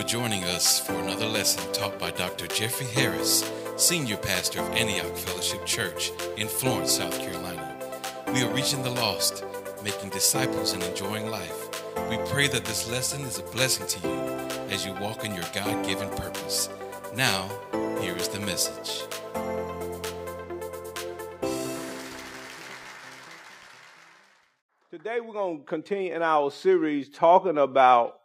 for joining us for another lesson taught by Dr. Jeffrey Harris, Senior Pastor of Antioch Fellowship Church in Florence, South Carolina. We are reaching the lost, making disciples, and enjoying life. We pray that this lesson is a blessing to you as you walk in your God given purpose. Now, here is the message. Today we're going to continue in our series talking about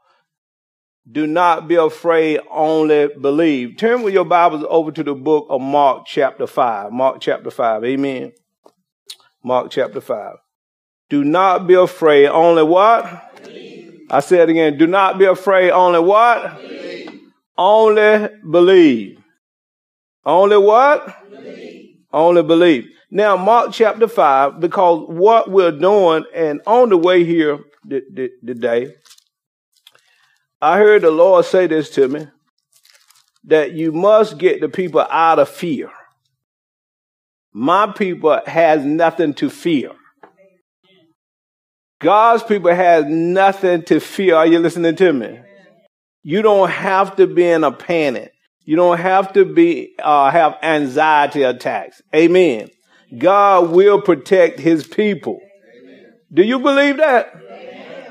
do not be afraid, only believe. Turn with your Bibles over to the book of Mark chapter 5. Mark chapter 5. Amen. Mark chapter 5. Do not be afraid, only what? Believe. I said again, do not be afraid, only what? Believe. Only believe. Only what? Believe. Only believe. Now, Mark chapter 5, because what we're doing, and on the way here today, I heard the Lord say this to me that you must get the people out of fear. My people has nothing to fear. God's people has nothing to fear. Are you listening to me? You don't have to be in a panic. You don't have to be uh, have anxiety attacks. Amen. God will protect His people. Do you believe that?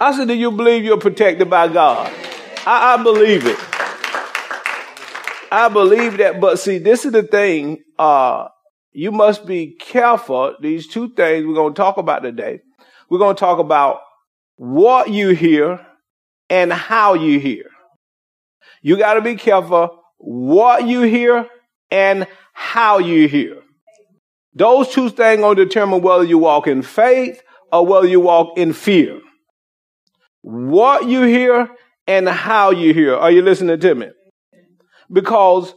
I said, do you believe you're protected by God? I, I believe it. I believe that, but see, this is the thing. Uh, you must be careful. These two things we're going to talk about today. We're going to talk about what you hear and how you hear. You got to be careful what you hear and how you hear. Those two things going to determine whether you walk in faith or whether you walk in fear. What you hear and how you hear. Are you listening to me? Because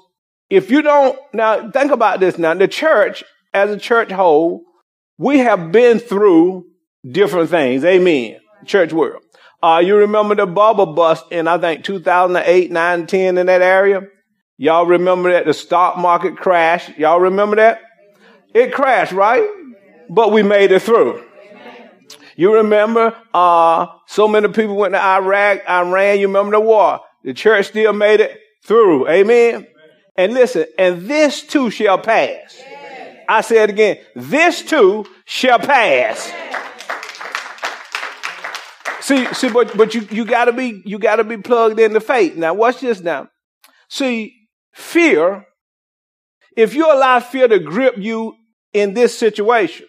if you don't, now think about this now. The church, as a church whole, we have been through different things. Amen. Church world. Uh, you remember the bubble bust in, I think, 2008, 9, 10 in that area? Y'all remember that? The stock market crash. Y'all remember that? It crashed, right? But we made it through. You remember, uh, so many people went to Iraq, Iran. You remember the war. The church still made it through. Amen. And listen, and this too shall pass. I say it again. This too shall pass. See, see, but, but you, you gotta be, you gotta be plugged into faith. Now watch this now. See, fear, if you allow fear to grip you in this situation,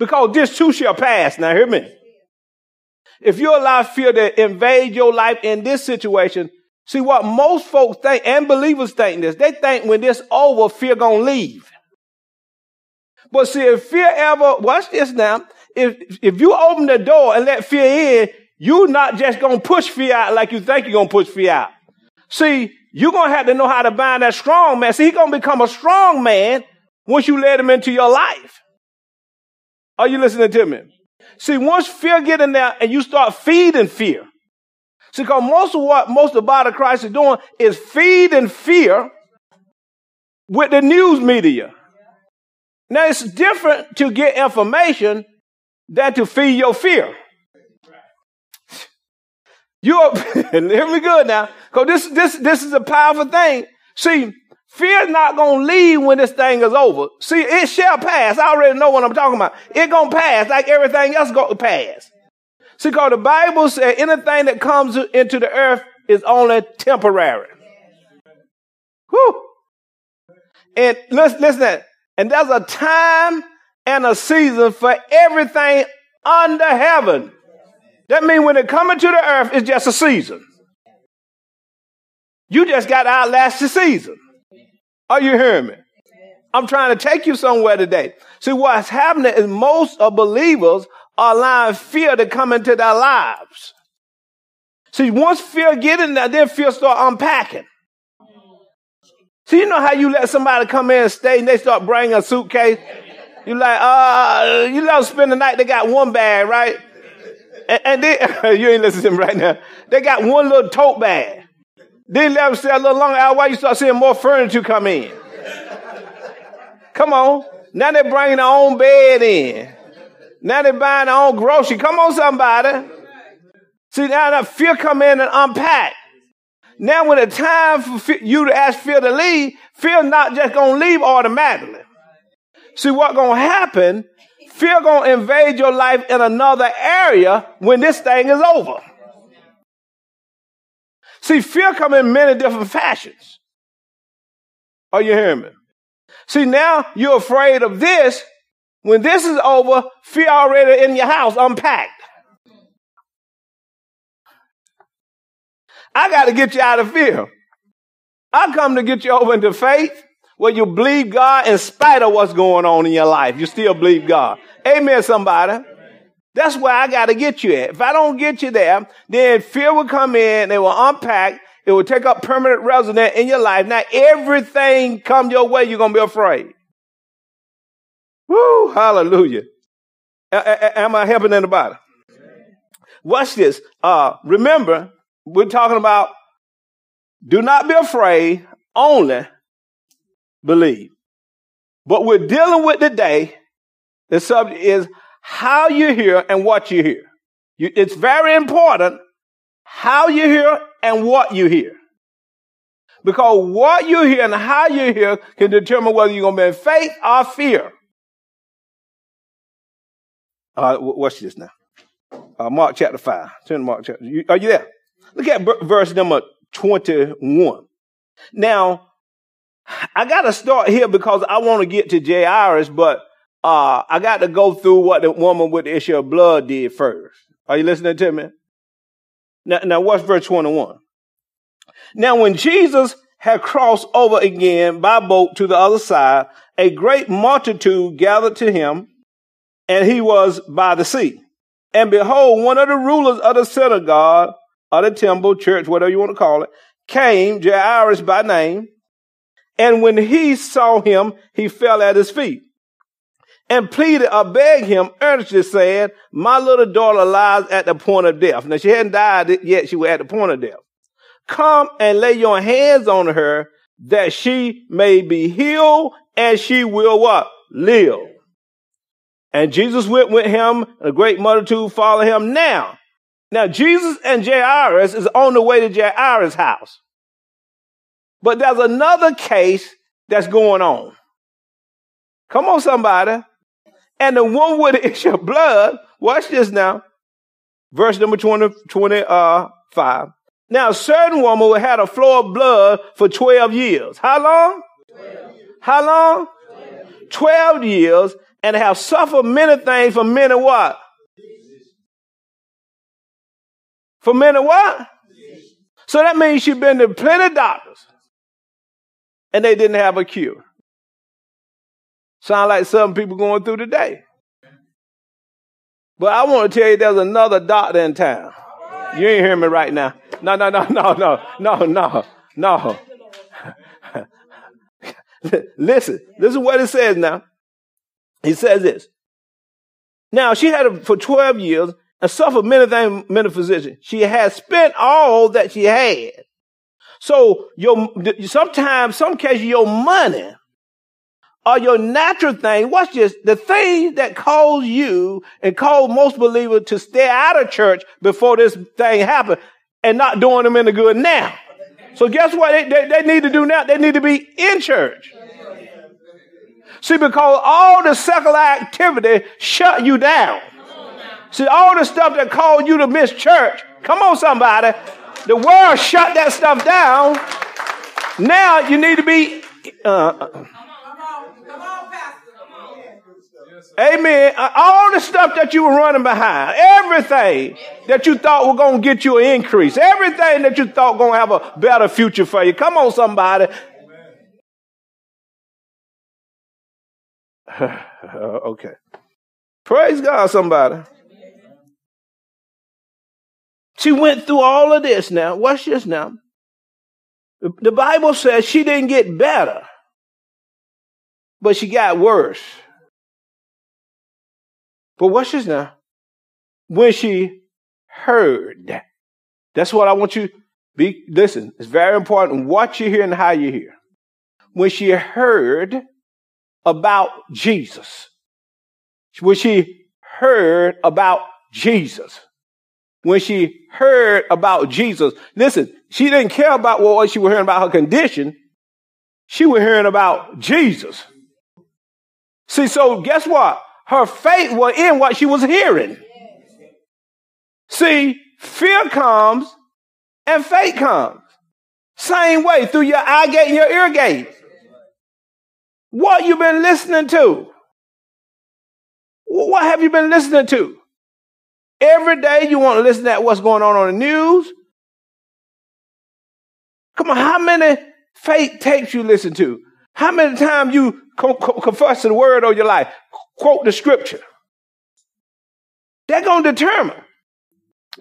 because this too shall pass. Now hear me. If you allow fear to invade your life in this situation, see what most folks think and believers think this. They think when this over, fear gonna leave. But see, if fear ever, watch this now. If, if you open the door and let fear in, you're not just gonna push fear out like you think you're gonna push fear out. See, you're gonna have to know how to bind that strong man. See, he's gonna become a strong man once you let him into your life. Are you listening to me? See, once fear get in there and you start feeding fear. See, because most of what most of the body of Christ is doing is feeding fear with the news media. Now it's different to get information than to feed your fear. You're hear me good now, because this this this is a powerful thing. See, Fear not gonna leave when this thing is over. See, it shall pass. I already know what I'm talking about. It gonna pass like everything else gonna pass. See, because the Bible said anything that comes into the earth is only temporary. Whew. And listen, listen, and there's a time and a season for everything under heaven. That means when it comes to the earth, it's just a season. You just got to outlast the season. Are you hearing me? I'm trying to take you somewhere today. See, what's happening is most of believers are allowing fear to come into their lives. See, once fear get in there, then fear start unpacking. See, you know how you let somebody come in and stay and they start bringing a suitcase? You like, uh, you let them spend the night, they got one bag, right? And, and they, you ain't listening right now. They got one little tote bag. Then let them stay a little longer. Why you start seeing more furniture come in? Come on. Now they're bringing their own bed in. Now they're buying their own grocery. Come on, somebody. See, now that fear come in and unpack. Now, when it's time for you to ask fear to leave, fear not just gonna leave automatically. See what gonna happen? Fear gonna invade your life in another area when this thing is over. See, fear come in many different fashions. Are you hearing me? See, now you're afraid of this. When this is over, fear already in your house, unpacked. I got to get you out of fear. I come to get you over into faith where you believe God in spite of what's going on in your life. You still believe God. Amen, somebody. That's where I got to get you at. If I don't get you there, then fear will come in, it will unpack, it will take up permanent residence in your life. Now everything come your way, you're going to be afraid. Woo, hallelujah. Am I helping anybody? Watch this. Uh, remember, we're talking about do not be afraid, only believe. But we're dealing with today, the subject is how you hear and what you hear. You, it's very important how you hear and what you hear. Because what you hear and how you hear can determine whether you're going to be in faith or fear. Uh, watch this now. Uh, Mark chapter 5. Turn to Mark chapter. You, are you there? Look at verse number 21. Now, I got to start here because I want to get to J. Jairus, but uh, I got to go through what the woman with the issue of blood did first. Are you listening to me? Now, now what's verse 21? Now, when Jesus had crossed over again by boat to the other side, a great multitude gathered to him, and he was by the sea. And behold, one of the rulers of the synagogue, of the temple, church, whatever you want to call it, came, Jairus by name, and when he saw him, he fell at his feet and pleaded or begged him earnestly, saying, My little daughter lies at the point of death. Now, she hadn't died yet, she was at the point of death. Come and lay your hands on her that she may be healed and she will what? Live. And Jesus went with him, and a great multitude followed him. Now, now Jesus and Jairus is on the way to Jairus' house. But there's another case that's going on. Come on, somebody. And the one with the issue of blood, watch this now. Verse number 20, 25. Uh, now, a certain woman had a flow of blood for 12 years. How long? 12. How long? 12. 12 years and have suffered many things for many what? For many what? So that means she's been to plenty doctors and they didn't have a cure. Sound like some people going through today. But I want to tell you there's another doctor in town. You ain't hearing me right now. No, no, no, no, no, no, no, no. listen, this is what it says now. He says this. Now she had it for 12 years and suffered many things, many physicians. She had spent all that she had. So your, sometimes, some cases, your money or your natural thing, watch this, the thing that caused you and caused most believers to stay out of church before this thing happened and not doing them any good now. So guess what they, they, they need to do now? They need to be in church. See, because all the secular activity shut you down. See, all the stuff that caused you to miss church, come on, somebody. The world shut that stuff down. Now you need to be. Uh, Amen. All the stuff that you were running behind, everything that you thought was going to get you an increase, everything that you thought going to have a better future for you. Come on, somebody. okay. Praise God, somebody. She went through all of this now. Watch this now. The Bible says she didn't get better, but she got worse. But watch this now. When she heard, that's what I want you be. Listen, it's very important what you hear and how you hear. When she heard about Jesus, when she heard about Jesus, when she heard about Jesus. Listen, she didn't care about what she was hearing about her condition. She was hearing about Jesus. See, so guess what? Her faith was in what she was hearing. See, fear comes and faith comes. Same way through your eye gate and your ear gate. What you been listening to? What have you been listening to? Every day you want to listen to what's going on on the news. Come on, how many faith tapes you listen to? How many times you co- co- confess the word of your life? Quote the scripture. They're going to determine.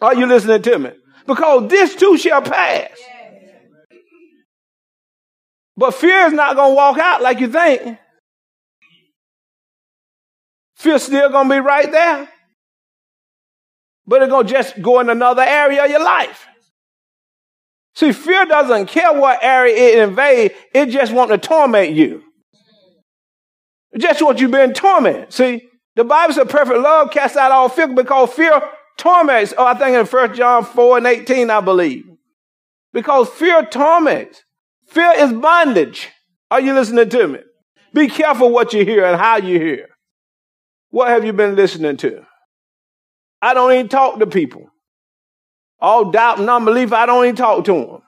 Are you listening to me? Because this too shall pass. But fear is not going to walk out like you think. Fear still going to be right there. But it's going to just go in another area of your life. See, fear doesn't care what area it invades. It just wants to torment you. Just wants you being tormented. See, the Bible says perfect love casts out all fear because fear torments. Oh, I think in 1 John 4 and 18, I believe. Because fear torments. Fear is bondage. Are you listening to me? Be careful what you hear and how you hear. What have you been listening to? I don't even talk to people. All doubt and unbelief, I don't even talk to them.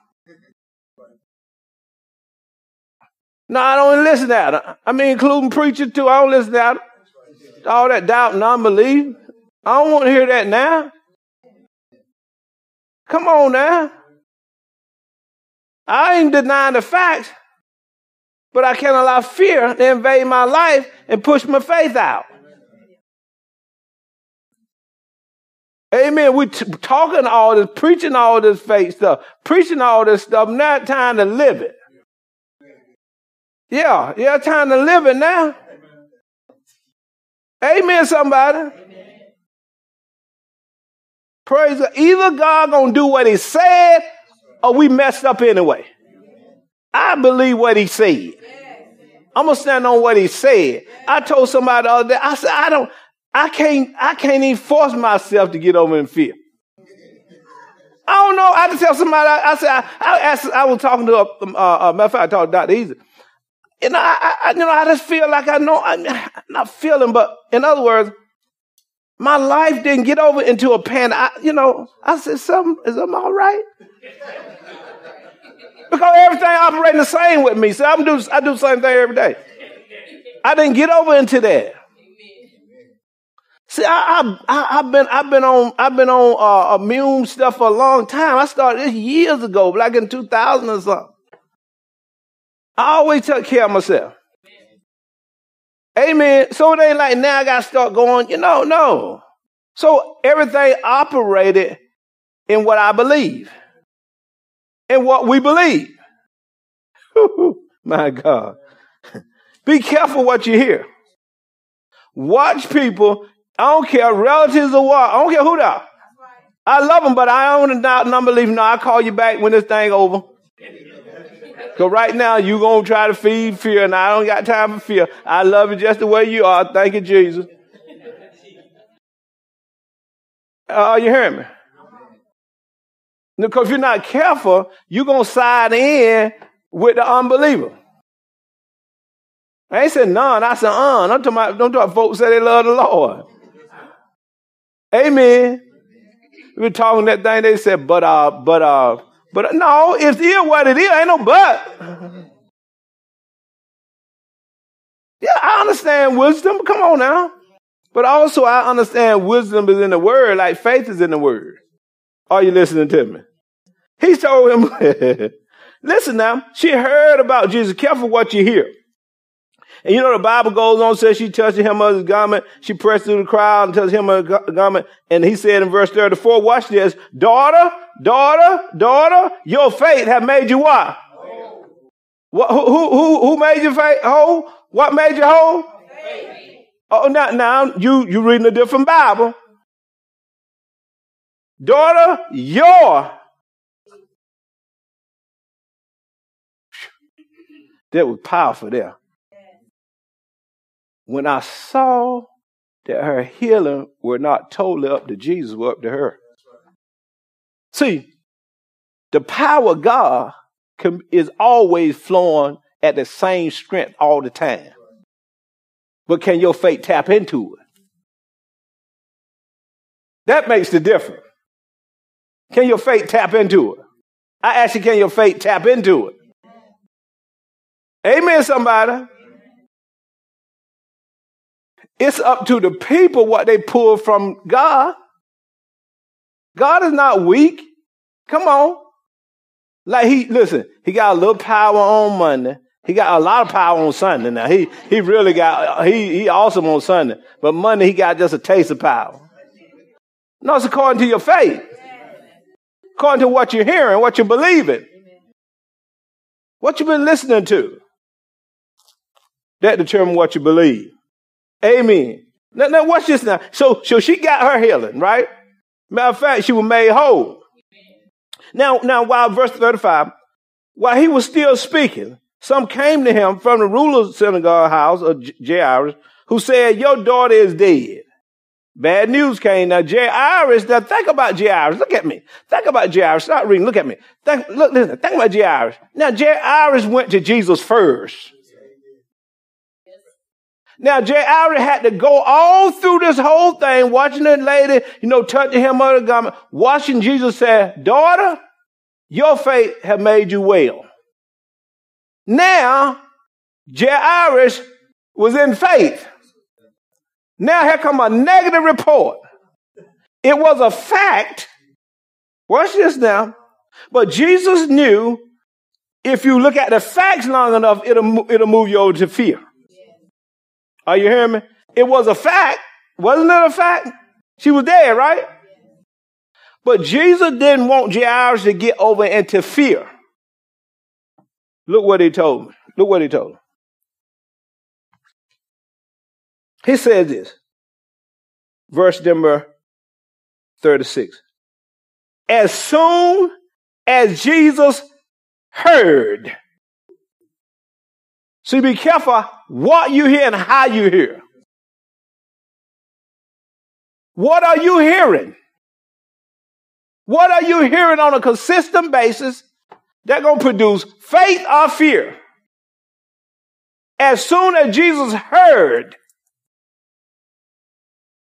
No, I don't listen to that. I mean, including preachers too. I don't listen to that. All that doubt and unbelief. I don't want to hear that now. Come on now. I ain't denying the facts, but I can't allow fear to invade my life and push my faith out. Amen. We t- talking all this, preaching all this faith stuff, preaching all this stuff, not time to live it. Yeah, yeah, time to live it now. Amen, somebody. Praise God. Either God gonna do what he said or we messed up anyway. I believe what he said. I'm gonna stand on what he said. I told somebody the other day, I said, I don't, I can't, I can't even force myself to get over in fear. I don't know. I just tell somebody, I, I said, I, I, asked, I was talking to, a, uh, uh, matter of fact, I talked to Dr. Easy. You know, I, I, you know, I just feel like I know, I'm not feeling, but in other words, my life didn't get over into a panic. I, you know, I said, something, is something all right? because everything operating the same with me. So I'm do, I do the same thing every day. I didn't get over into that. See, I, I, have been, I've been on, I've been on uh, immune stuff for a long time. I started this years ago, like in 2000 or something. I always took care of myself. Amen. So it ain't like now I got to start going, you know, no. So everything operated in what I believe, in what we believe. My God. Be careful what you hear. Watch people I don't care, relatives or what. I don't care who they are. I love them, but I don't doubt and unbelief. No, I'll call you back when this thing over. Because right now, you're going to try to feed fear, and I don't got time for fear. I love you just the way you are. Thank you, Jesus. Are uh, you hearing me? Because if you're not careful, you're going to side in with the unbeliever. I ain't said none. I said, uh. I'm talking about, don't talk about folks say they love the Lord. Amen. We were talking that thing. They said, but uh, but uh, but no, it's here what it is. Ain't no but. Yeah, I understand wisdom. Come on now. But also, I understand wisdom is in the word, like faith is in the word. Are you listening to me? He told him, listen now, she heard about Jesus. Careful what you hear. And you know, the Bible goes on, says she touched him of his garment. She pressed through the crowd and touched him of his garment. And he said in verse 34, watch this, daughter, daughter, daughter, your faith have made you what? What, who, who, who made you faith whole? What made you whole? Oh, now, now you, you reading a different Bible. Daughter, your that was powerful there when I saw that her healing were not totally up to Jesus, were up to her. See, the power of God is always flowing at the same strength all the time. But can your faith tap into it? That makes the difference. Can your faith tap into it? I ask you, can your faith tap into it? Amen, somebody. It's up to the people what they pull from God. God is not weak. Come on. Like he, listen, he got a little power on Monday. He got a lot of power on Sunday now. He, he really got, he, he awesome on Sunday. But Monday he got just a taste of power. No, it's according to your faith. According to what you're hearing, what you're believing. What you've been listening to. That determines what you believe. Amen. Now, now watch this now. So, so she got her healing, right? Matter of fact, she was made whole. Now, now, while verse 35, while he was still speaking, some came to him from the ruler's synagogue house of Jairus, who said, Your daughter is dead. Bad news came. Now, Jairus, now think about Jairus. Look at me. Think about Jairus. Stop reading. Look at me. Think, look, listen. Think about Jairus. Now, Jairus went to Jesus first. Now, Jairus had to go all through this whole thing, watching the lady, you know, touching him on the garment, watching Jesus say, daughter, your faith have made you well. Now, Jairus was in faith. Now here come a negative report. It was a fact. Watch this now. But Jesus knew if you look at the facts long enough, it'll, it'll move you over to fear. Are you hearing me? It was a fact. Wasn't it a fact? She was dead, right? But Jesus didn't want Jairus to get over into fear. Look what he told me. Look what he told him. He says this, verse number 36. As soon as Jesus heard so be careful what you hear and how you hear. What are you hearing? What are you hearing on a consistent basis that going to produce faith or fear? As soon as Jesus heard,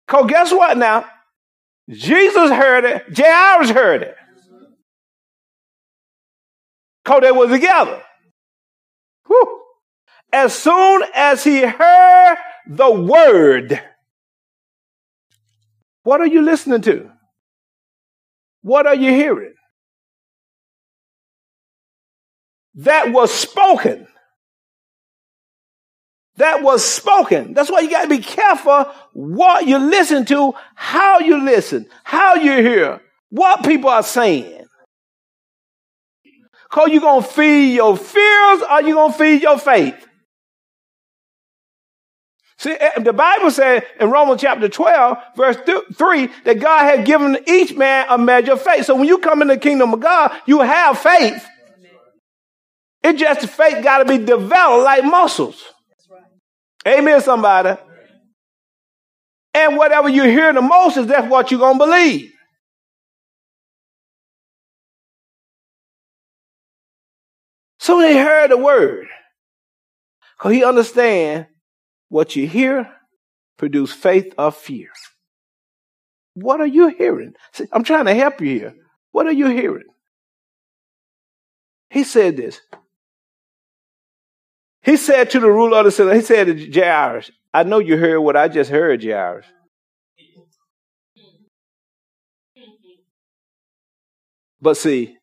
because guess what now? Jesus heard it, Jairus heard it. Because they were together. Whew. As soon as he heard the word, what are you listening to? What are you hearing? That was spoken. That was spoken. That's why you got to be careful what you listen to, how you listen, how you hear, what people are saying. Because you're going to feed your fears or you're going to feed your faith. See, eh, the Bible says in Romans chapter 12, verse 3, that God had given each man a measure of faith. So when you come in the kingdom of God, you have faith. It just faith got to be developed like muscles. Amen, somebody. And whatever you hear the most is that's what you're going to believe. So they heard the word. Because he understand what you hear produce faith or fear. What are you hearing? See, I'm trying to help you here. What are you hearing? He said this. He said to the ruler of the city, he said to Jairus, I know you heard what I just heard, Jairus. But see,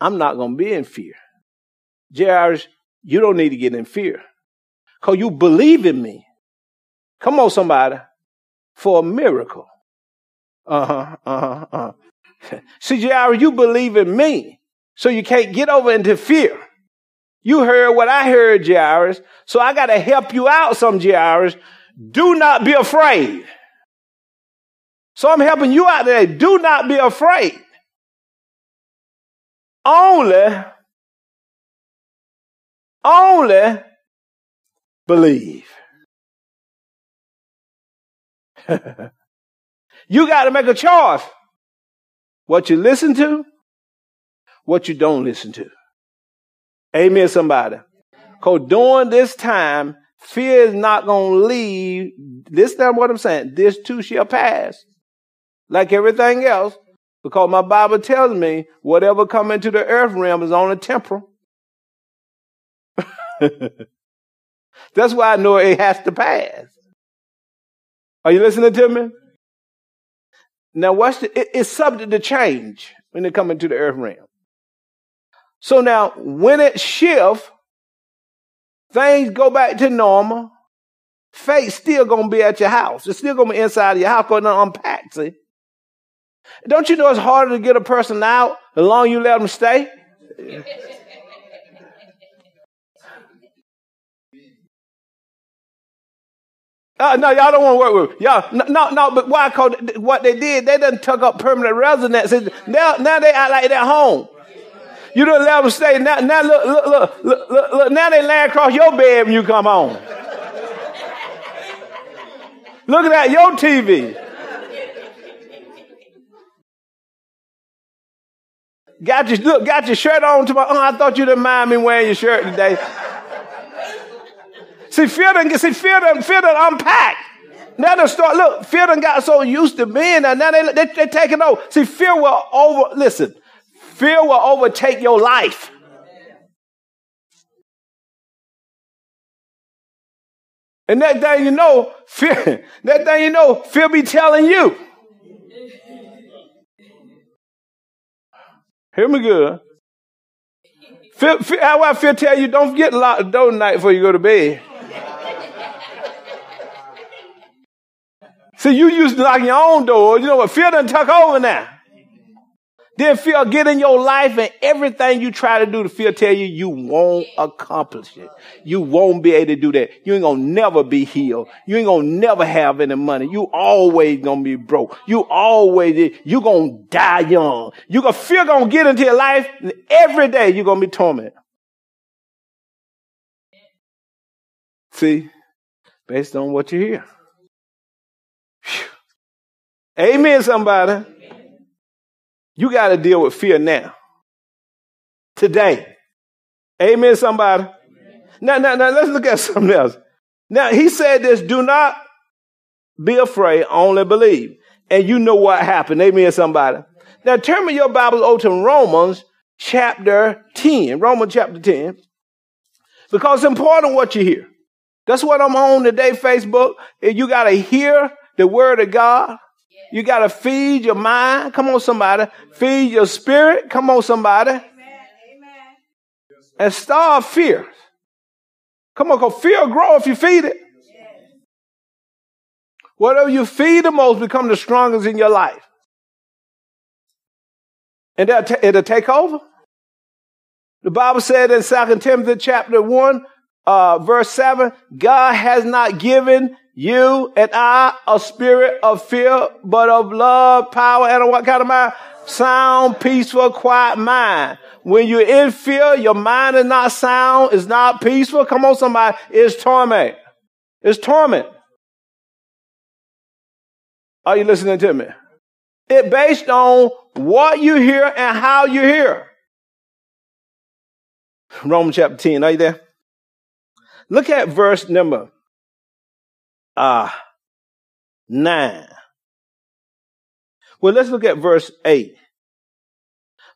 I'm not going to be in fear. Jairus, you don't need to get in fear because you believe in me. Come on, somebody, for a miracle. Uh huh, uh huh, uh huh. See, you believe in me, so you can't get over into fear. You heard what I heard, Jairus, so I got to help you out some, Jairus. Do not be afraid. So I'm helping you out today. Do not be afraid. Only, only believe. you got to make a choice. What you listen to what you don't listen to. Amen, somebody. Because during this time, fear is not going to leave. This is what I'm saying. This too shall pass. Like everything else. Because my Bible tells me whatever come into the earth realm is on a temporal. That's why I know it has to pass. Are you listening to me? Now, what's the, it, it's subject to change when they come into the earth realm. So now, when it shifts, things go back to normal. Faith still gonna be at your house. It's still gonna be inside of your house going to unpack. See, don't you know it's harder to get a person out the longer you let them stay? Uh, no, y'all don't want to work with y'all. No, no, no, but why? Cause what they did, they done took up permanent residences. Now, now they act like they're home. You don't let them stay. Now, now look, look, look, look, look, look. Now they land across your bed when you come home. Looking at that, your TV. Got your look, got your shirt on to my. Oh, I thought you didn't mind me wearing your shirt today. See, fear done, see, fear done, fear done unpack. Now they start, look, fear done got so used to being and Now they, they, they're taking over. See, fear will over, listen, fear will overtake your life. And that thing you know, fear, that thing you know, fear be telling you. Hear me good. Fear, fear, how I fear tell you, don't forget to lock the door tonight before you go to bed. See, you used to lock your own door. You know what? Fear done tuck over now. Then fear get in your life and everything you try to do, the fear tell you you won't accomplish it. You won't be able to do that. You ain't gonna never be healed. You ain't gonna never have any money. You always gonna be broke. You always, you gonna die young. You gonna fear gonna get into your life and every day you gonna be tormented. See, based on what you hear. Amen, somebody. You got to deal with fear now. Today. Amen, somebody. Now, now, now, let's look at something else. Now, he said this, do not be afraid, only believe. And you know what happened. Amen, somebody. Now, turn me your Bible over to Romans chapter 10. Romans chapter 10. Because it's important what you hear. That's what I'm on today, Facebook. You got to hear the word of God. You got to feed your mind. Come on, somebody. Feed your spirit. Come on, somebody. Amen. And starve fear. Come on, because fear grow if you feed it. Whatever you feed the most become the strongest in your life. And it'll take over. The Bible said in 2 Timothy chapter 1, uh, verse 7, God has not given you and I a spirit of fear, but of love, power, and what kind of mind? Sound, peaceful, quiet mind. When you're in fear, your mind is not sound, it's not peaceful. Come on, somebody. It's torment. It's torment. Are you listening to me? It based on what you hear and how you hear. Romans chapter 10, are you there? Look at verse number uh, 9. Well, let's look at verse 8.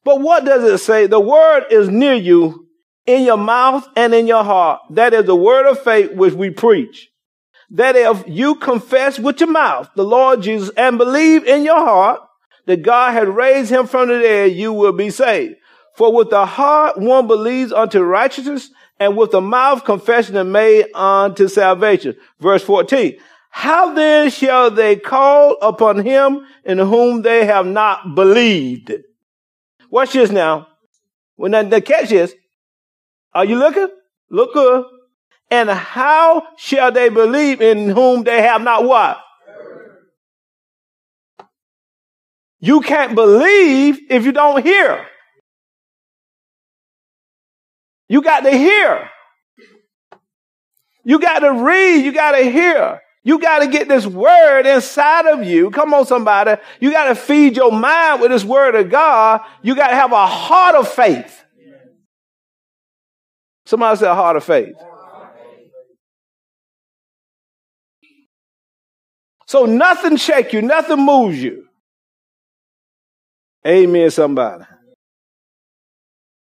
But what does it say? The word is near you, in your mouth and in your heart. That is the word of faith which we preach. That if you confess with your mouth the Lord Jesus and believe in your heart that God had raised him from the dead, you will be saved. For with the heart one believes unto righteousness and with the mouth confession is made unto salvation. Verse 14. How then shall they call upon him in whom they have not believed? Watch this now. When the, the catch is, are you looking? Look good. And how shall they believe in whom they have not what? You can't believe if you don't hear. You got to hear. You got to read. You got to hear. You got to get this word inside of you. Come on, somebody. You got to feed your mind with this word of God. You got to have a heart of faith. Somebody said a heart of faith. So nothing shake you, nothing moves you. Amen, somebody.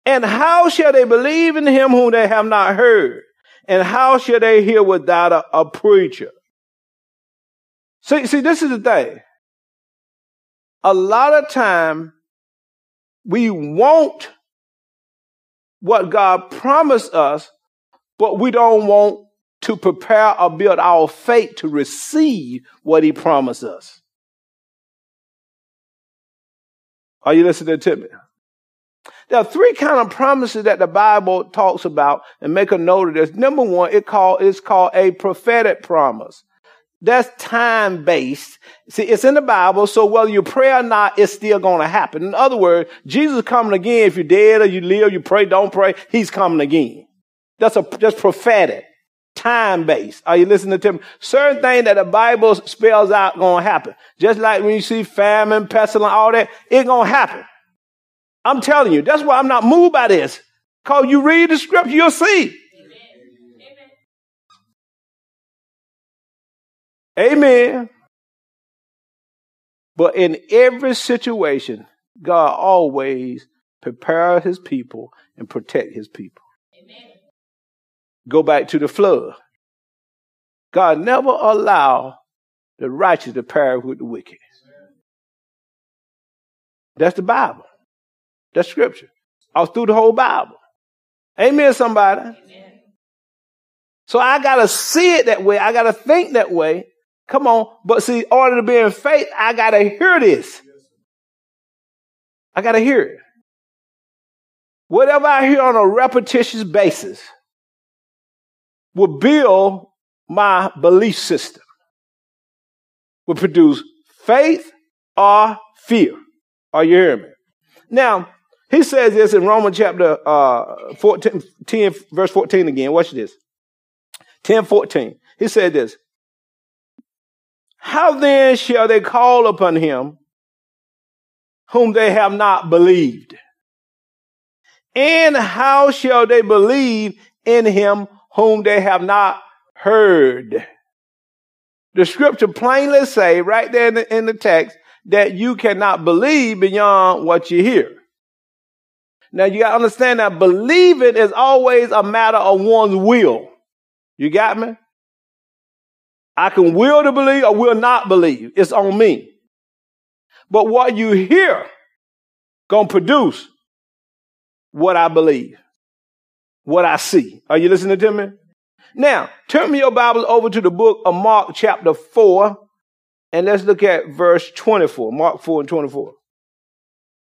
And how shall they believe in him whom they have not heard? And how shall they hear without a, a preacher? See, see, this is the thing. A lot of time we want what God promised us, but we don't want to prepare or build our faith to receive what he promised us. Are you listening to me? There are three kind of promises that the Bible talks about and make a note of this. Number one, it call, it's called a prophetic promise. That's time based. See, it's in the Bible, so whether you pray or not, it's still going to happen. In other words, Jesus coming again. If you're dead or you live, you pray, don't pray, he's coming again. That's a, that's prophetic. Time based. Are you listening to me? Certain things that the Bible spells out going to happen. Just like when you see famine, pestilence, all that, it's going to happen. I'm telling you, that's why I'm not moved by this. Cause you read the scripture, you'll see. Amen. Amen. But in every situation, God always prepares his people and protect his people. Amen. Go back to the flood. God never allow the righteous to perish with the wicked. That's the Bible. That's scripture. All through the whole Bible. Amen, somebody. Amen. So I gotta see it that way. I gotta think that way. Come on. But see, in order to be in faith, I got to hear this. I got to hear it. Whatever I hear on a repetitious basis will build my belief system, will produce faith or fear. Are you hearing me? Now, he says this in Romans chapter uh, 14, 10, verse 14 again. Watch this. 10, 14. He said this. How then shall they call upon him whom they have not believed? And how shall they believe in him whom they have not heard? The scripture plainly say right there in the, in the text that you cannot believe beyond what you hear. Now you gotta understand that believing is always a matter of one's will. You got me? I can will to believe or will not believe. It's on me. But what you hear gonna produce what I believe, what I see. Are you listening to me? Now, turn me your Bibles over to the book of Mark chapter 4, and let's look at verse 24. Mark 4 and 24.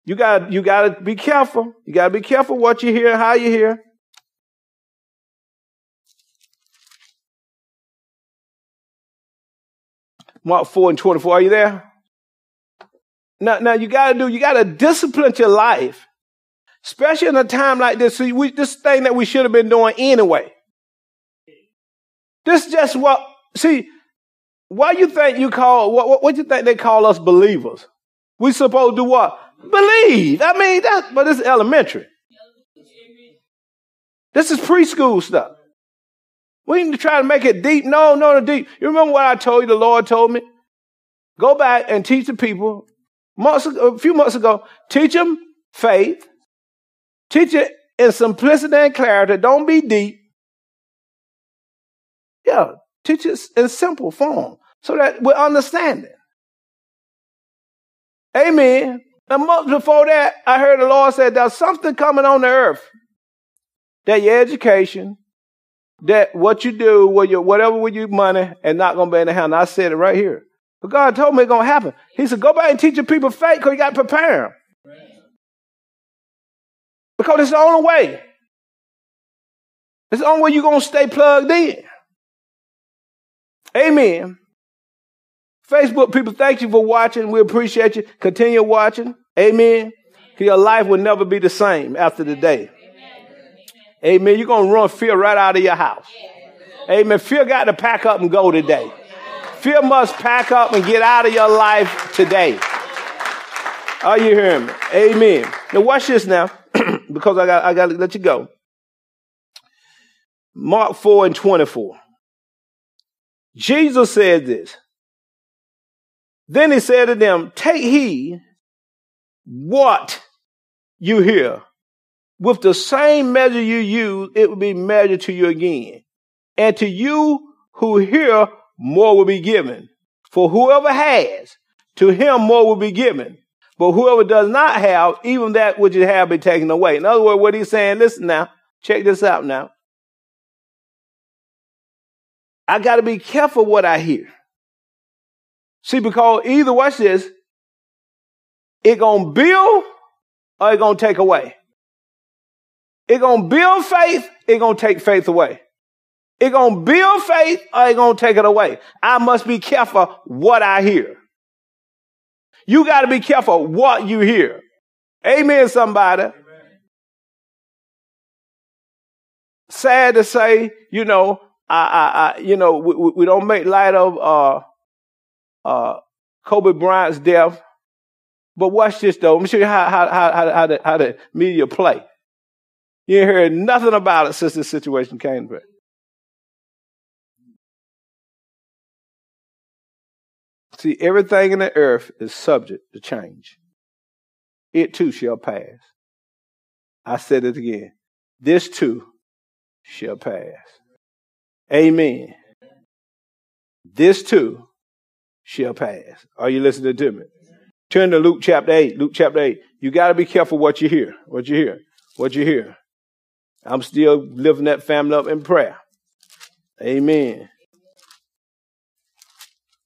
You got you got to be careful. You got to be careful what you hear, how you hear. Mark 4 and 24. Are you there? Now, now you got to do, you got to discipline your life, especially in a time like this. See, we, this thing that we should have been doing anyway. This just what, see, why you think you call, what, what, what you think they call us believers? We supposed to do what? Believe. I mean, that, but it's elementary. This is preschool stuff. We need to try to make it deep. No, no, no, deep. You remember what I told you? The Lord told me? Go back and teach the people months, a few months ago. Teach them faith. Teach it in simplicity and clarity. Don't be deep. Yeah, teach it in simple form so that we understand it. Amen. A month before that, I heard the Lord say there's something coming on the earth that your education, that what you do with your whatever with your money and not gonna be in the hand. I said it right here. But God told me it's gonna happen. He said, go back and teach your people faith because you gotta prepare them. Because it's the only way. It's the only way you're gonna stay plugged in. Amen. Facebook people, thank you for watching. We appreciate you. Continue watching. Amen. Your life will never be the same after the day. Amen. You're going to run fear right out of your house. Amen. Fear got to pack up and go today. Fear must pack up and get out of your life today. Are you hearing me? Amen. Now watch this now, because I got I got to let you go. Mark 4 and 24. Jesus said this. Then he said to them, Take heed what you hear. With the same measure you use, it will be measured to you again. And to you who hear, more will be given. For whoever has, to him more will be given. But whoever does not have, even that which you have be taken away. In other words, what he's saying, listen now, check this out now. I got to be careful what I hear. See, because either, watch this, it gonna build or it gonna take away. It gonna build faith, it gonna take faith away. It gonna build faith or it gonna take it away. I must be careful what I hear. You got to be careful what you hear. Amen, somebody. Amen. Sad to say, you know, I, I, I you know, we, we, don't make light of uh, uh, Kobe Bryant's death. But watch this though. Let me show you how how how how, the, how the media play. You ain't heard nothing about it since this situation came. But See, everything in the earth is subject to change. It too shall pass. I said it again. This too shall pass. Amen. This too shall pass. Are you listening to me? Turn to Luke chapter 8. Luke chapter 8. You got to be careful what you hear. What you hear. What you hear. I'm still lifting that family up in prayer. Amen.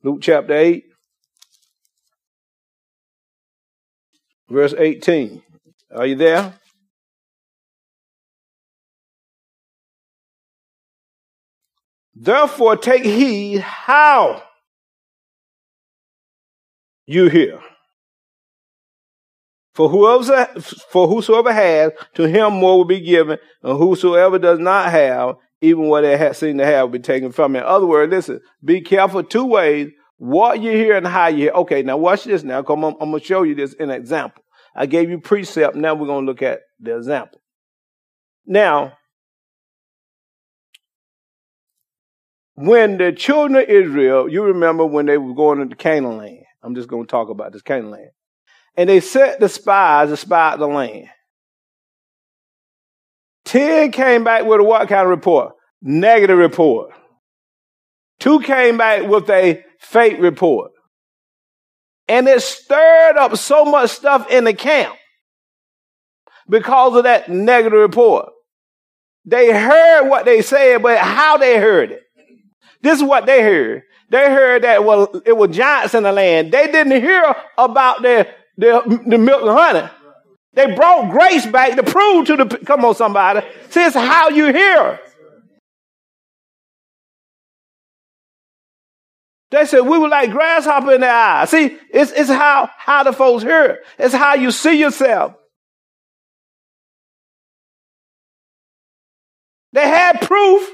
Luke chapter 8, verse 18. Are you there? Therefore, take heed how you hear. For whoever, for whosoever has, to him more will be given, and whosoever does not have, even what they have seen to have will be taken from him. In other words, listen, be careful two ways, what you hear and how you hear. Okay, now watch this now. Come on, I'm going to show you this in example. I gave you precept. Now we're going to look at the example. Now, when the children of Israel, you remember when they were going into Canaan land. I'm just going to talk about this Canaan land. And they sent the spies to spy out the land. Ten came back with a what kind of report? Negative report. Two came back with a fake report. And it stirred up so much stuff in the camp because of that negative report. They heard what they said, but how they heard it. This is what they heard. They heard that well, it was giants in the land. They didn't hear about the, the, the milk and honey. They brought grace back to prove to the, come on somebody, it's how you hear. They said we were like grasshopper in their eyes. See, it's, it's how, how the folks hear it. It's how you see yourself. They had proof.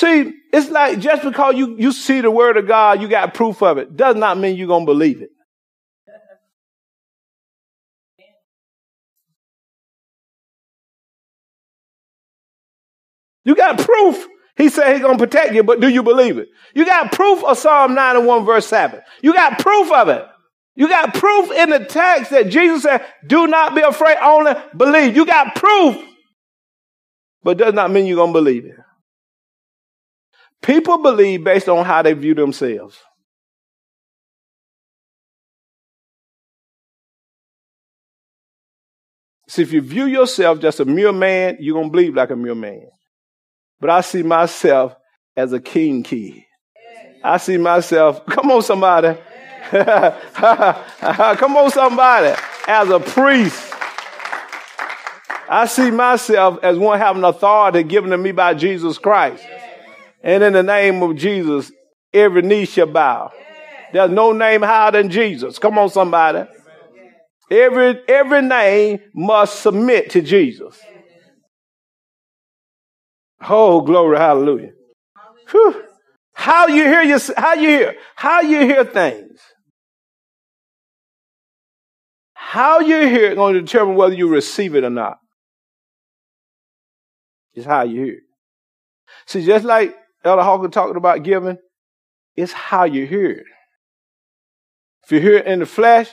See, it's like just because you, you see the word of God, you got proof of it, does not mean you're going to believe it. You got proof. He said he's going to protect you, but do you believe it? You got proof of Psalm 91 verse 7. You got proof of it. You got proof in the text that Jesus said, do not be afraid, only believe. You got proof, but does not mean you're going to believe it. People believe based on how they view themselves. See, if you view yourself just a mere man, you're going to believe like a mere man. But I see myself as a king key. I see myself, come on, somebody. come on, somebody, as a priest. I see myself as one having authority given to me by Jesus Christ. And in the name of Jesus, every knee shall bow. There's no name higher than Jesus. Come on, somebody. Every, every name must submit to Jesus. Oh, glory, hallelujah. Whew. How you hear your, how you hear, how you hear things. How you hear it going to determine whether you receive it or not. It's how you hear. See, just like Elder Hawker talking about giving, it's how you hear it. If you hear it in the flesh,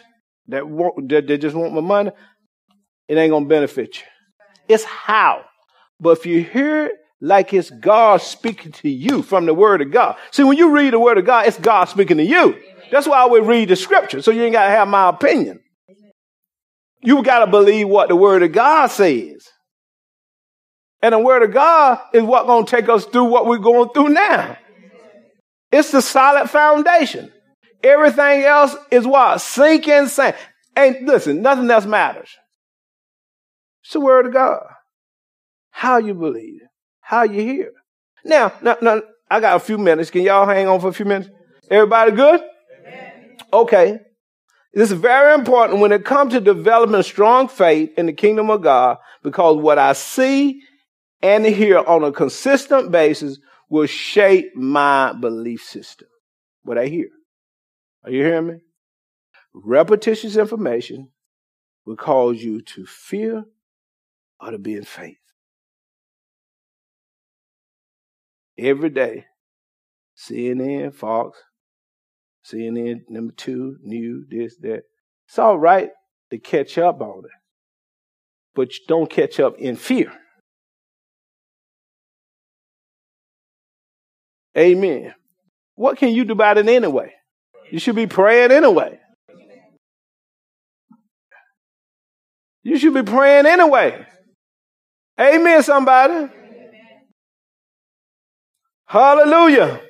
that they just want my money, it ain't gonna benefit you. It's how. But if you hear it like it's God speaking to you from the Word of God. See, when you read the Word of God, it's God speaking to you. That's why we read the Scripture, so you ain't gotta have my opinion. You gotta believe what the Word of God says. And the Word of God is what gonna take us through what we're going through now. It's the solid foundation. Everything else is what? Sinking sand. And listen, nothing else matters. It's the word of God. How you believe, how you hear. Now, now, now, I got a few minutes. Can y'all hang on for a few minutes? Everybody good? Okay. This is very important when it comes to developing strong faith in the kingdom of God because what I see and hear on a consistent basis will shape my belief system. What I hear. Are you hearing me? Repetitious information will cause you to fear or to be in faith. Every day, CNN, Fox, CNN number two, new, this, that. It's all right to catch up on it, but you don't catch up in fear. Amen. What can you do about it anyway? You should be praying anyway. You should be praying anyway. Amen, somebody. Hallelujah.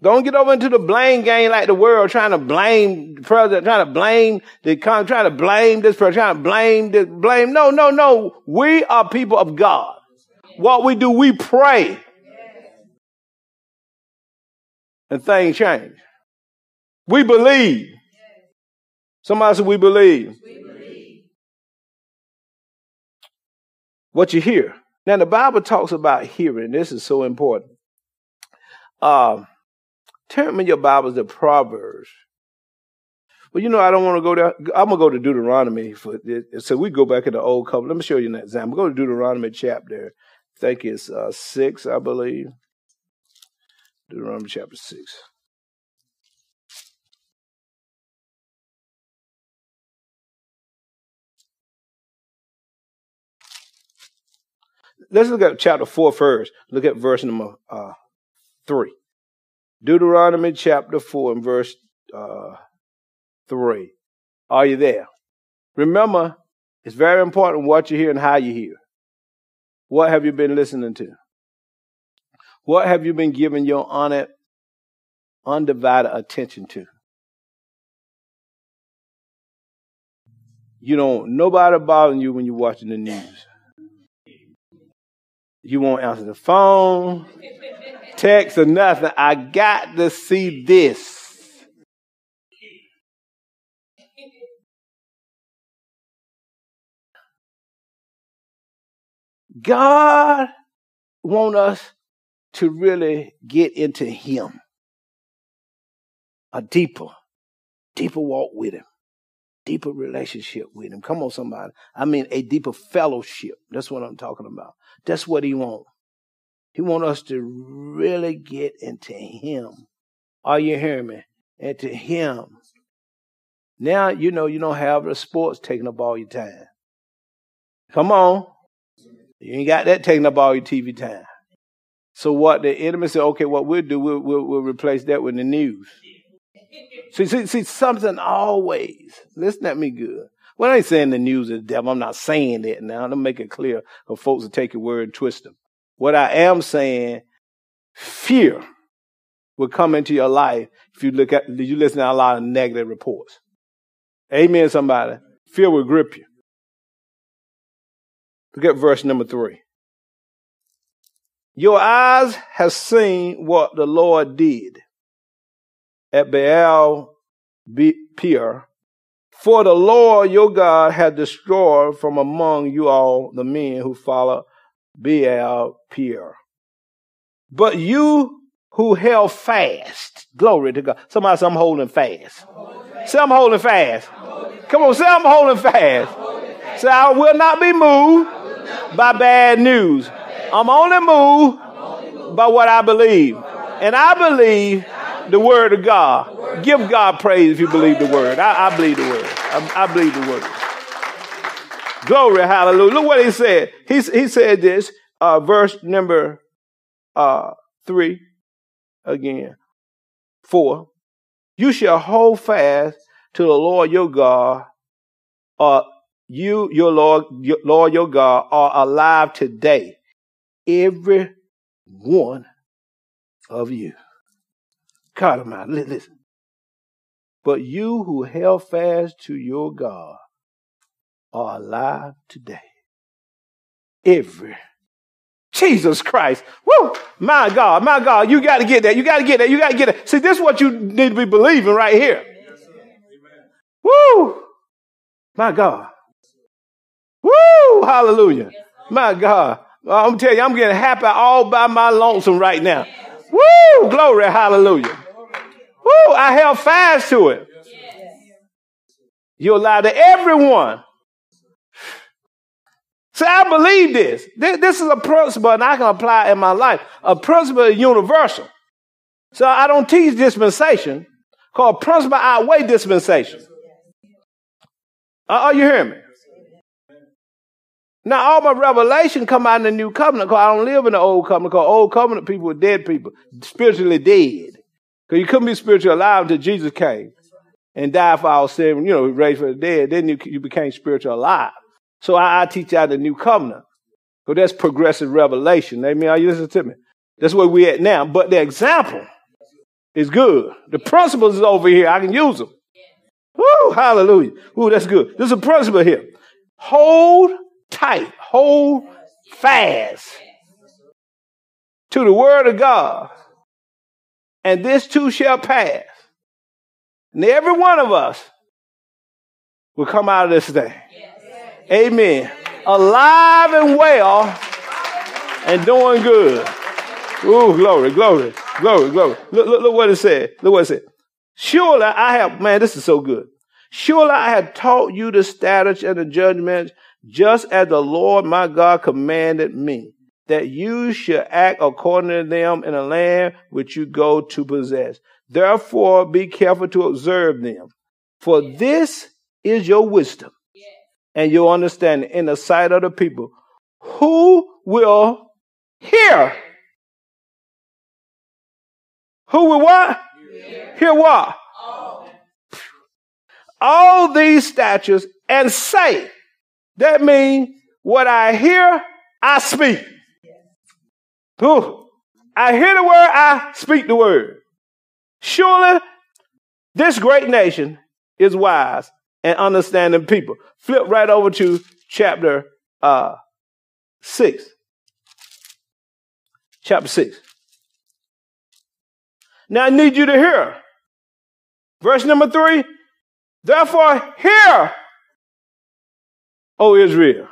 Don't get over into the blame game like the world trying to blame the president, trying to blame the trying to blame this person, trying to blame this, blame. No, no, no. We are people of God. What we do, we pray. And things change. We believe. Somebody said we believe. we believe. What you hear. Now the Bible talks about hearing. This is so important. Uh, turn me your Bibles to Proverbs. Well, you know, I don't want to go there. I'm gonna go to Deuteronomy for this. So we go back in the old covenant. Let me show you an example. Go to Deuteronomy chapter. I think it's uh, six, I believe. Deuteronomy chapter six. let's look at chapter 4 first. Look at verse number uh, 3. Deuteronomy chapter 4 and verse uh, 3. Are you there? Remember, it's very important what you hear and how you hear. What have you been listening to? What have you been giving your honest, undivided attention to? You don't nobody bothering you when you're watching the news. You won't answer the phone, text, or nothing. I got to see this. God want us to really get into Him, a deeper, deeper walk with Him, deeper relationship with Him. Come on, somebody. I mean, a deeper fellowship. That's what I'm talking about. That's what he wants. He wants us to really get into him. Are you hearing me? Into him. Now you know you don't have the sports taking up all your time. Come on. You ain't got that taking up all your TV time. So what the enemy said, okay, what we'll do, we'll, we'll, we'll replace that with the news. See, see, see, something always. Listen at me good. Well, I ain't saying the news is the devil. I'm not saying that now. Let me make it clear for folks to take your word and twist them. What I am saying, fear will come into your life if you look at you listen to a lot of negative reports. Amen, somebody. Fear will grip you. Look at verse number three. Your eyes have seen what the Lord did at Baal Peor for the Lord your God had destroyed from among you all the men who follow Baal Peor. But you who held fast. Glory to God. Somebody say, I'm holding fast. Say, I'm holding fast. Come on, say, I'm holding fast. Say, I will not be moved by bad news. I'm only moved by what I believe. And I believe the word of God. Give God praise if you believe the word. I, I believe the word. I, I, believe the word. Glory, hallelujah. Look what he said. He, he said this, uh, verse number uh, three again. Four. You shall hold fast to the Lord your God, uh, you, your Lord, your Lord your God, are alive today. Every one of you. God Almighty, listen. But you who held fast to your God are alive today. Every Jesus Christ. Woo! My God, my God, you got to get that. You got to get that. You got to get it. See, this is what you need to be believing right here. Woo! My God. Woo! Hallelujah. My God. I'm telling you, I'm getting happy all by my lonesome right now. Woo! Glory, hallelujah. Woo! I held fast to it. You allowed to everyone. See, I believe this. this. is a principle and I can apply in my life. A principle is universal. So I don't teach dispensation called principle outweigh dispensation. Are you hearing me? Now all my revelation come out in the new covenant because I don't live in the old covenant because old covenant people were dead people, spiritually dead. Because you couldn't be spiritually alive until Jesus came and died for our sin, you know, raised for the dead. Then you, you became spiritually alive. So I, I teach out the new covenant. So that's progressive revelation. Amen. Are you listening to me? That's where we're at now. But the example is good. The principles is over here. I can use them. Woo, hallelujah. Woo, that's good. There's a principle here. Hold tight, hold fast to the word of God, and this too shall pass. And every one of us will come out of this thing. Amen. Alive and well and doing good. Ooh, glory, glory, glory, glory. Look, look, look what it said. Look what it said. Surely I have, man, this is so good. Surely I have taught you the statutes and the judgments just as the Lord my God commanded me, that you should act according to them in the land which you go to possess. Therefore, be careful to observe them, for this is your wisdom and your understanding in the sight of the people. Who will hear? Who will what? Hear, hear what? All. All these statutes and say, that means what I hear, I speak. Ooh, I hear the word, I speak the word. Surely this great nation is wise and understanding people. Flip right over to chapter uh, 6. Chapter 6. Now I need you to hear. Verse number 3. Therefore, hear O Israel,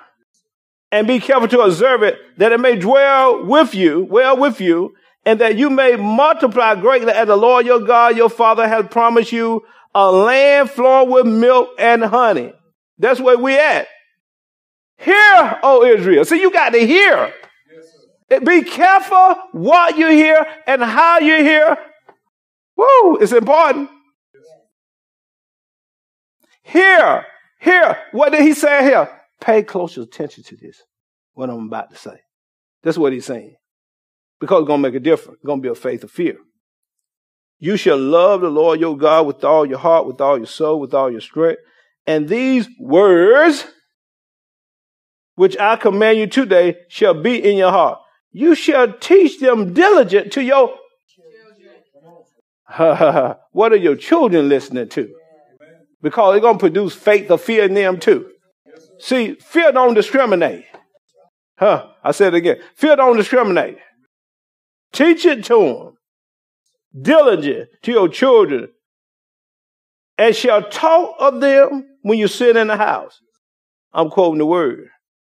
and be careful to observe it, that it may dwell with you, well with you, and that you may multiply greatly as the Lord your God, your father has promised you a land flowing with milk and honey. That's where we at. Hear, O Israel. See, you got to hear. Yes, be careful what you hear and how you hear. Woo, it's important. Hear, hear. What did he say here? Pay close attention to this, what I'm about to say. That's what he's saying. Because it's going to make a difference. It's going to be a faith of fear. You shall love the Lord your God with all your heart, with all your soul, with all your strength. And these words, which I command you today, shall be in your heart. You shall teach them diligent to your what are your children listening to? Because they're going to produce faith of fear in them too. See, fear don't discriminate. Huh? I said it again. Fear don't discriminate. Teach it to them. Diligent to your children. And shall talk of them when you sit in the house. I'm quoting the word.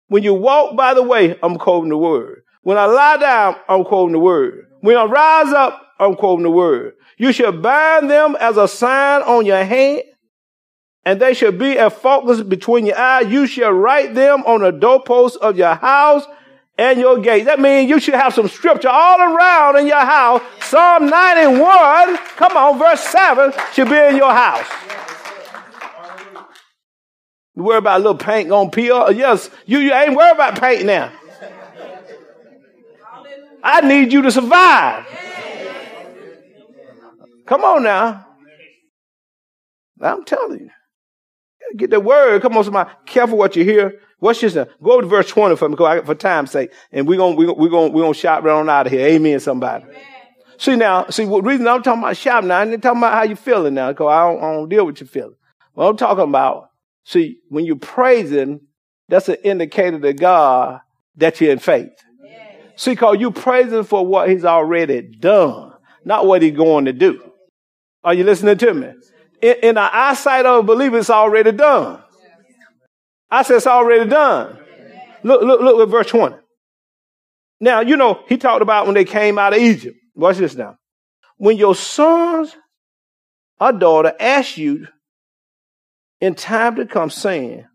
When you walk by the way, I'm quoting the word. When I lie down, I'm quoting the word. When I rise up, I'm quoting the word. You shall bind them as a sign on your hand, and they shall be a focus between your eyes. You shall write them on the doorposts of your house and your gate. That means you should have some scripture all around in your house. Psalm 91, come on, verse 7 should be in your house. You worry about a little paint gonna peel? Uh, yes, you, you ain't worried about paint now. I need you to survive. Come on now. I'm telling you. Get the word. Come on, somebody. Careful what you hear. What's your name? Go to verse 20 for me, for time's sake. And we're going, we're going, we're going, we're going to shout right on out of here. Amen, somebody. Amen. See now, see what reason I'm talking about shouting now, I ain't talking about how you feeling now, because I don't, I don't deal with your feeling. What I'm talking about, see, when you're praising, that's an indicator to God that you're in faith. See, because you're praising for what he's already done, not what he's going to do. Are you listening to me? In, in the eyesight of a believer, it's already done. I said it's already done. Look, look, look at verse 20. Now, you know, he talked about when they came out of Egypt. Watch this now. When your sons or daughter ask you in time to come saying,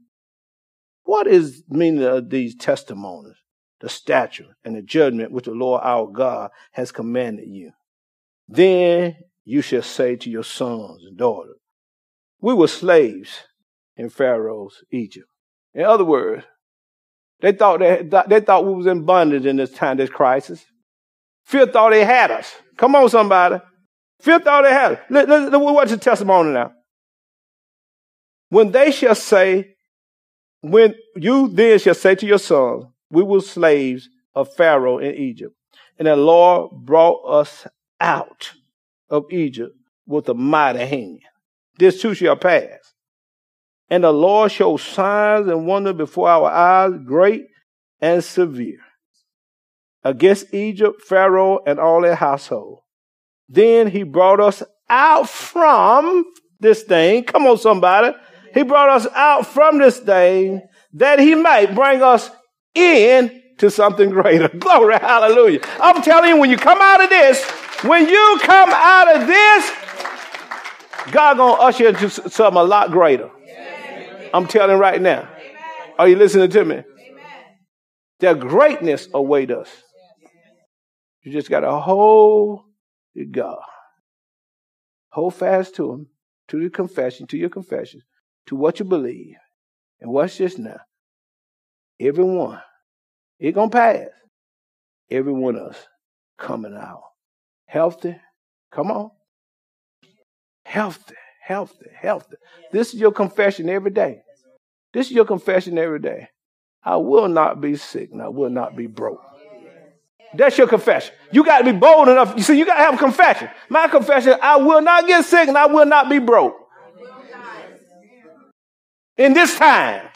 what is meaning of these testimonies? the statute and the judgment which the Lord our God has commanded you. Then you shall say to your sons and daughters, We were slaves in Pharaoh's Egypt. In other words, they thought they, they thought we was in bondage in this time, this crisis. Fear thought they had us. Come on, somebody. Fear thought they had us. Let, let, let, watch the testimony now. When they shall say, when you then shall say to your son, we were slaves of Pharaoh in Egypt. And the Lord brought us out of Egypt with a mighty hand. This too shall pass. And the Lord showed signs and wonders before our eyes, great and severe, against Egypt, Pharaoh, and all their household. Then he brought us out from this thing. Come on, somebody. He brought us out from this thing that he might bring us into something greater. Glory, hallelujah. I'm telling you, when you come out of this, when you come out of this, God gonna usher into something a lot greater. I'm telling right now. Are you listening to me? Their greatness await us. You just gotta hold God. Hold fast to Him, to the confession, to your confession, to what you believe. And watch this now. Everyone. It gonna pass. Every one of us coming out. Healthy. Come on. Healthy, healthy, healthy. This is your confession every day. This is your confession every day. I will not be sick and I will not be broke. That's your confession. You got to be bold enough. You see, you got to have a confession. My confession, I will not get sick and I will not be broke. In this time.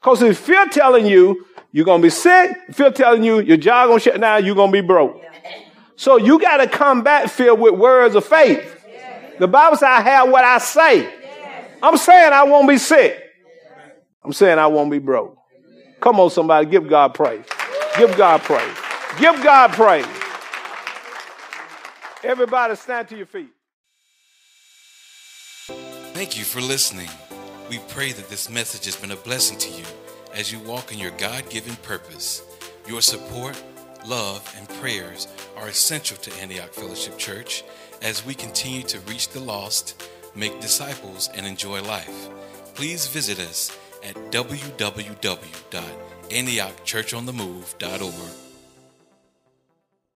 Because if you're telling you you're going to be sick, you're telling you your job going to shut down, you're going to be broke. So you got to come back filled with words of faith. The Bible says, I have what I say. I'm saying I won't be sick. I'm saying I won't be broke. Come on, somebody, give God praise. Give God praise. Give God praise. Everybody stand to your feet. Thank you for listening. We pray that this message has been a blessing to you as you walk in your God given purpose. Your support, love, and prayers are essential to Antioch Fellowship Church as we continue to reach the lost, make disciples, and enjoy life. Please visit us at www.antiochchurchonthemove.org